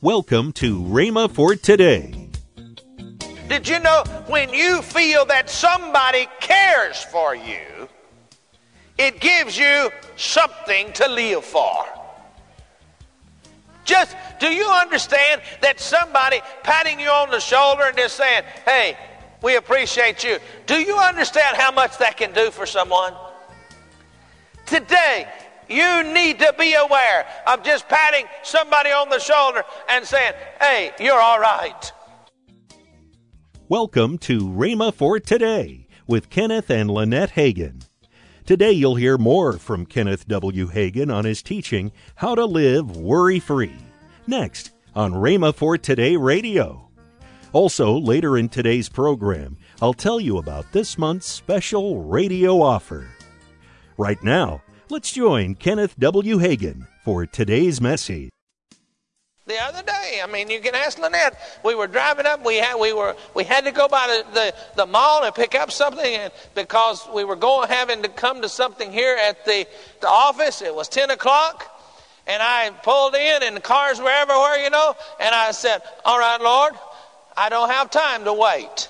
Welcome to Rhema for today. Did you know when you feel that somebody cares for you, it gives you something to live for? Just, do you understand that somebody patting you on the shoulder and just saying, hey, we appreciate you? Do you understand how much that can do for someone? Today, you need to be aware of just patting somebody on the shoulder and saying, hey, you're all right. Welcome to Rhema for Today with Kenneth and Lynette Hagin. Today you'll hear more from Kenneth W. Hagin on his teaching, How to Live Worry Free. Next on Rhema for Today Radio. Also, later in today's program, I'll tell you about this month's special radio offer. Right now, Let's join Kenneth W. Hagin for today's message. The other day, I mean, you can ask Lynette. We were driving up. We had we were we had to go by the, the, the mall and pick up something, and because we were going having to come to something here at the, the office. It was ten o'clock, and I pulled in, and the cars were everywhere, you know. And I said, "All right, Lord, I don't have time to wait."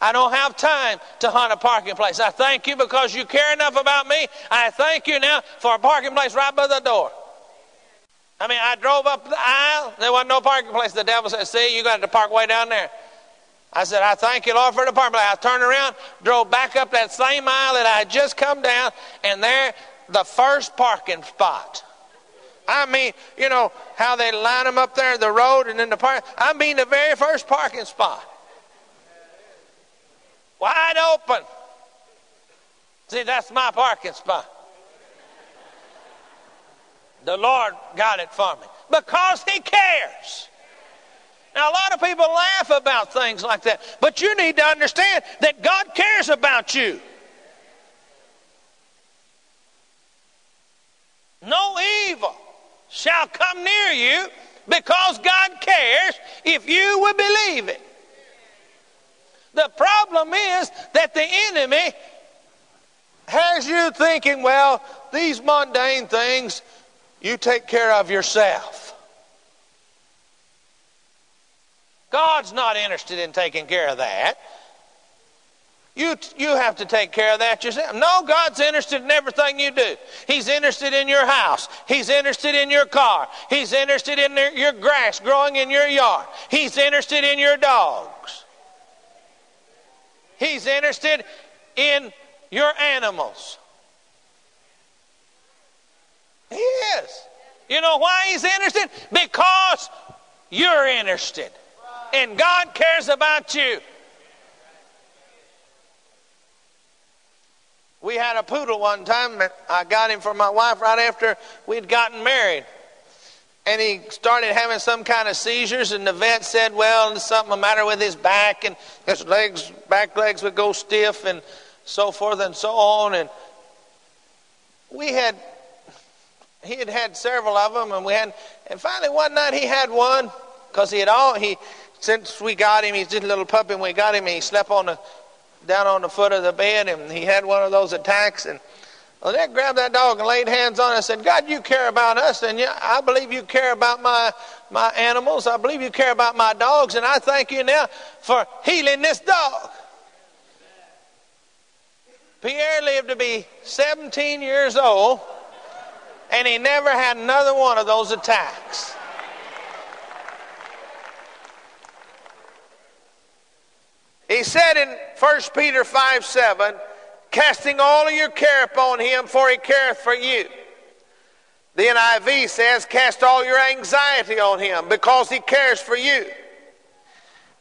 I don't have time to hunt a parking place. I thank you because you care enough about me. I thank you now for a parking place right by the door. I mean, I drove up the aisle. There wasn't no parking place. The devil said, See, you got to park way down there. I said, I thank you, Lord, for the parking place. I turned around, drove back up that same aisle that I had just come down, and there, the first parking spot. I mean, you know, how they line them up there, the road, and then the park. I mean, the very first parking spot wide open. See, that's my parking spot. The Lord got it for me because He cares. Now, a lot of people laugh about things like that, but you need to understand that God cares about you. No evil shall come near you because God cares if you will believe it. The problem is that the enemy has you thinking, well, these mundane things you take care of yourself. God's not interested in taking care of that. You, you have to take care of that yourself. No, God's interested in everything you do. He's interested in your house. He's interested in your car. He's interested in your grass growing in your yard. He's interested in your dogs. He's interested in your animals. He is. You know why he's interested? Because you're interested. And God cares about you. We had a poodle one time. I got him for my wife right after we'd gotten married and he started having some kind of seizures and the vet said well there's something the matter with his back and his legs back legs would go stiff and so forth and so on. And we had he had had several of them and we had and finally one night he had one because he had all he since we got him he's just a little puppy and we got him and he slept on the down on the foot of the bed and he had one of those attacks and they grabbed that dog and laid hands on it and said, God, you care about us, and I believe you care about my, my animals. I believe you care about my dogs, and I thank you now for healing this dog. Pierre lived to be 17 years old, and he never had another one of those attacks. He said in 1 Peter 5 7, casting all of your care upon him, for he careth for you. The NIV says, cast all your anxiety on him because he cares for you.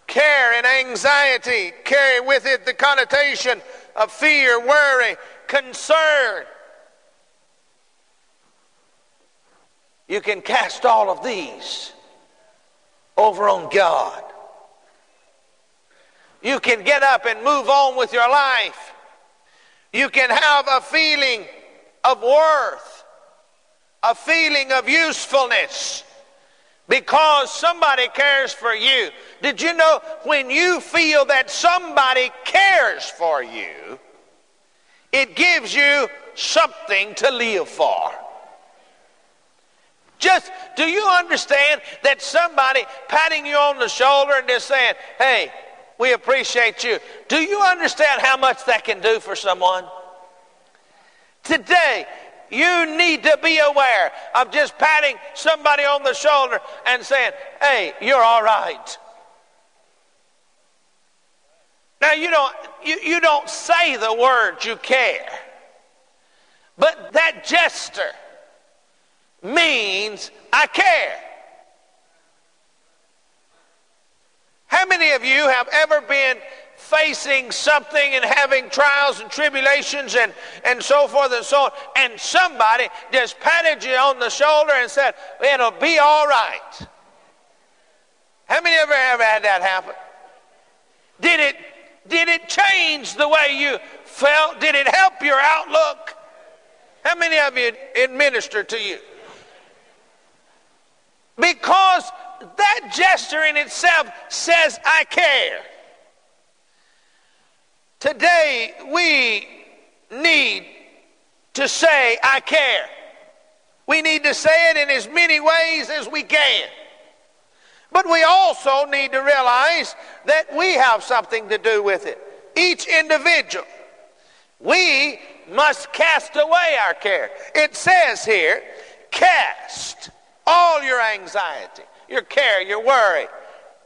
Care and anxiety carry with it the connotation of fear, worry, concern. You can cast all of these over on God. You can get up and move on with your life you can have a feeling of worth, a feeling of usefulness because somebody cares for you. Did you know when you feel that somebody cares for you, it gives you something to live for? Just, do you understand that somebody patting you on the shoulder and just saying, hey, we appreciate you. Do you understand how much that can do for someone? Today, you need to be aware of just patting somebody on the shoulder and saying, hey, you're all right. Now, you don't, you, you don't say the words you care, but that gesture means I care. How many of you have ever been facing something and having trials and tribulations and, and so forth and so on, and somebody just patted you on the shoulder and said, It'll be all right? How many of you ever had that happen? Did it, did it change the way you felt? Did it help your outlook? How many of you it ministered to you? Because that gesture in itself says, I care. Today, we need to say, I care. We need to say it in as many ways as we can. But we also need to realize that we have something to do with it. Each individual. We must cast away our care. It says here, cast all your anxiety, your care, your worry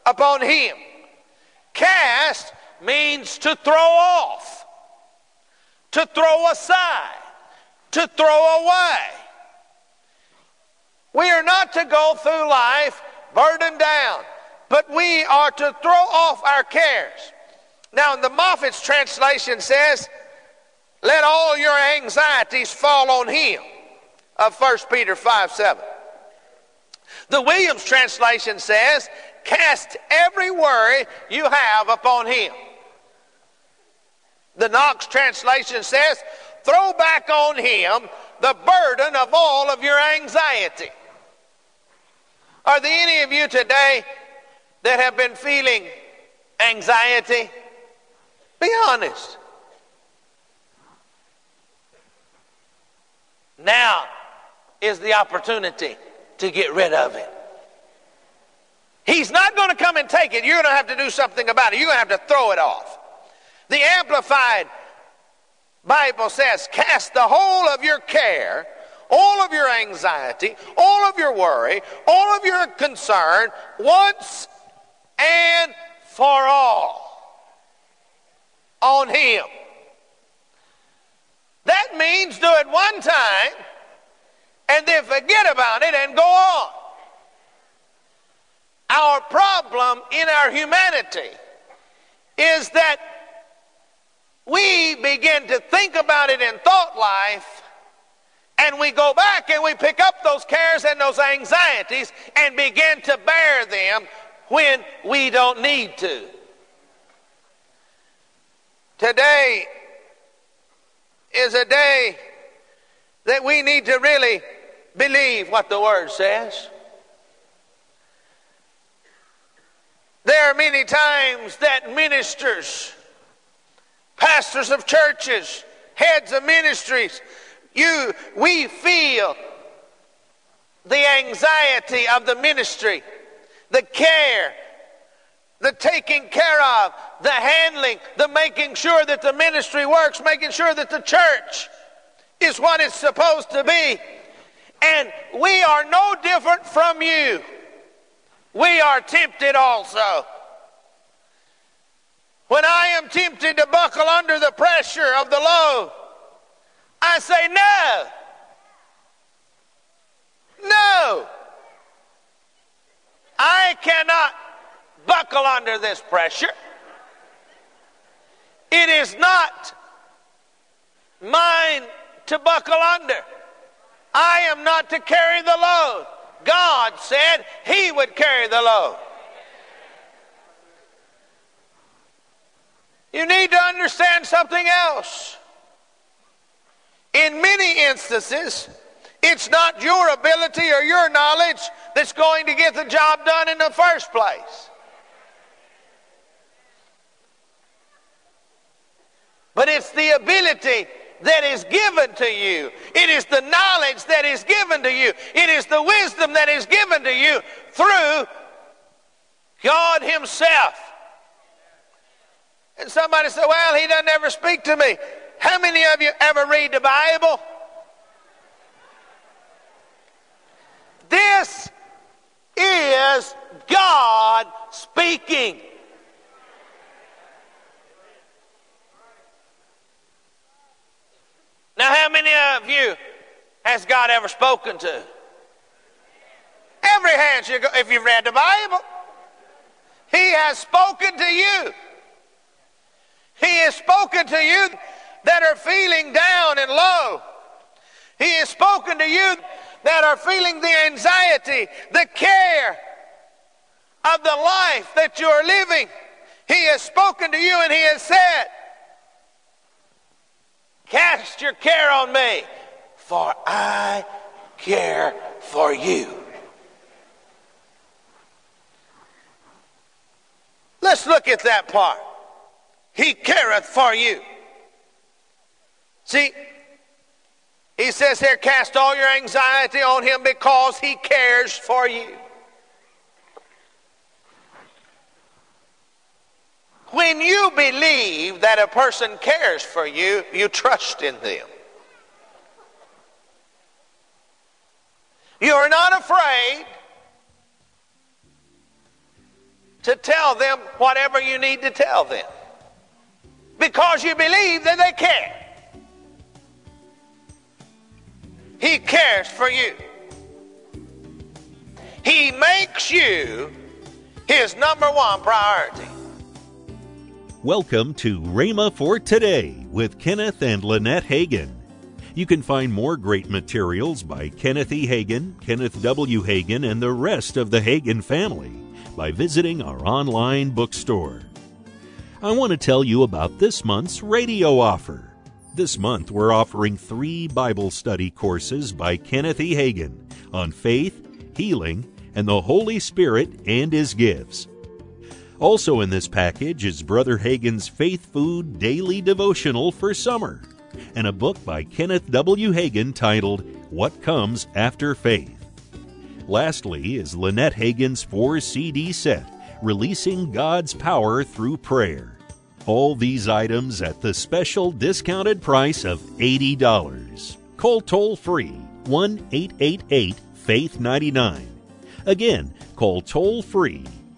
upon Him. Cast means to throw off, to throw aside, to throw away. We are not to go through life burdened down, but we are to throw off our cares. Now, the Moffatt's translation says, let all your anxieties fall on him, of 1 Peter 5 7. The Williams translation says, cast every worry you have upon him. The Knox translation says, throw back on him the burden of all of your anxiety. Are there any of you today that have been feeling anxiety? Be honest. Now is the opportunity to get rid of it. He's not going to come and take it. You're going to have to do something about it. You're going to have to throw it off. The Amplified Bible says, Cast the whole of your care, all of your anxiety, all of your worry, all of your concern once and for all on Him. That means do it one time and then forget about it and go on. Our problem in our humanity is that we begin to think about it in thought life and we go back and we pick up those cares and those anxieties and begin to bear them when we don't need to. Today is a day that we need to really believe what the Word says. There are many times that ministers pastors of churches, heads of ministries, you, we feel the anxiety of the ministry, the care, the taking care of, the handling, the making sure that the ministry works, making sure that the church is what it's supposed to be. And we are no different from you. We are tempted also. When I am tempted to buckle under the pressure of the load, I say, No. No. I cannot buckle under this pressure. It is not mine to buckle under. I am not to carry the load. God said He would carry the load. You need to understand something else. In many instances, it's not your ability or your knowledge that's going to get the job done in the first place. But it's the ability that is given to you. It is the knowledge that is given to you. It is the wisdom that is given to you through God Himself. And somebody said, Well, He doesn't ever speak to me. How many of you ever read the Bible? This is God speaking. Now, how many of you has God ever spoken to? Every hand should go, if you've read the Bible. He has spoken to you. He has spoken to you that are feeling down and low. He has spoken to you that are feeling the anxiety, the care of the life that you are living. He has spoken to you and He has said, Cast your care on me, for I care for you. Let's look at that part. He careth for you. See, he says here, cast all your anxiety on him because he cares for you. When you believe that a person cares for you, you trust in them. You are not afraid to tell them whatever you need to tell them because you believe that they care. He cares for you. He makes you his number one priority. Welcome to Rhema for Today with Kenneth and Lynette Hagin. You can find more great materials by Kenneth E. Hagin, Kenneth W. Hagin, and the rest of the Hagin family by visiting our online bookstore. I want to tell you about this month's radio offer. This month, we're offering three Bible study courses by Kenneth E. Hagin on faith, healing, and the Holy Spirit and His gifts. Also in this package is Brother Hagin's Faith Food Daily Devotional for Summer and a book by Kenneth W. Hagin titled What Comes After Faith. Lastly is Lynette Hagin's 4 CD set, Releasing God's Power Through Prayer. All these items at the special discounted price of $80. Call toll free 1 888 Faith 99. Again, call toll free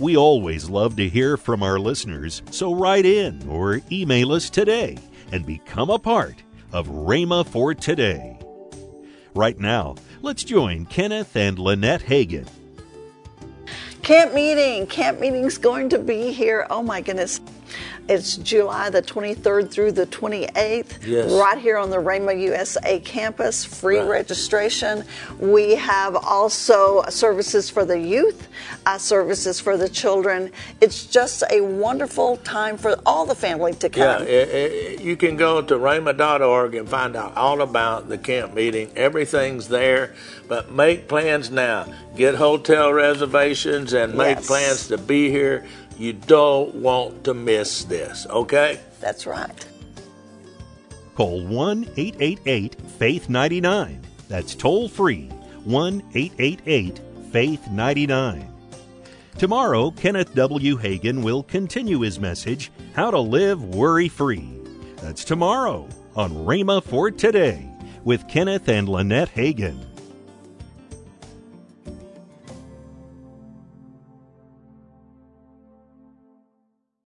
We always love to hear from our listeners, so write in or email us today and become a part of Rhema for Today. Right now, let's join Kenneth and Lynette Hagin. Camp meeting. Camp meeting's going to be here. Oh my goodness. It's July the 23rd through the 28th, Yes. right here on the Rhema USA campus, free Right. registration. We have also services for the youth, uh, services for the children. It's just a wonderful time for all the family to Yeah, come. eh, eh, you can go to rhema.org and find out all about the camp meeting. Everything's there, but make plans now. Get hotel reservations and make Yes. plans to be here. You don't want to miss this, okay? That's right. Call 1 888 Faith 99. That's toll free 1 888 Faith 99. Tomorrow, Kenneth W. Hagin will continue his message, How to Live Worry Free. That's tomorrow on Rhema for Today with Kenneth and Lynette Hagin.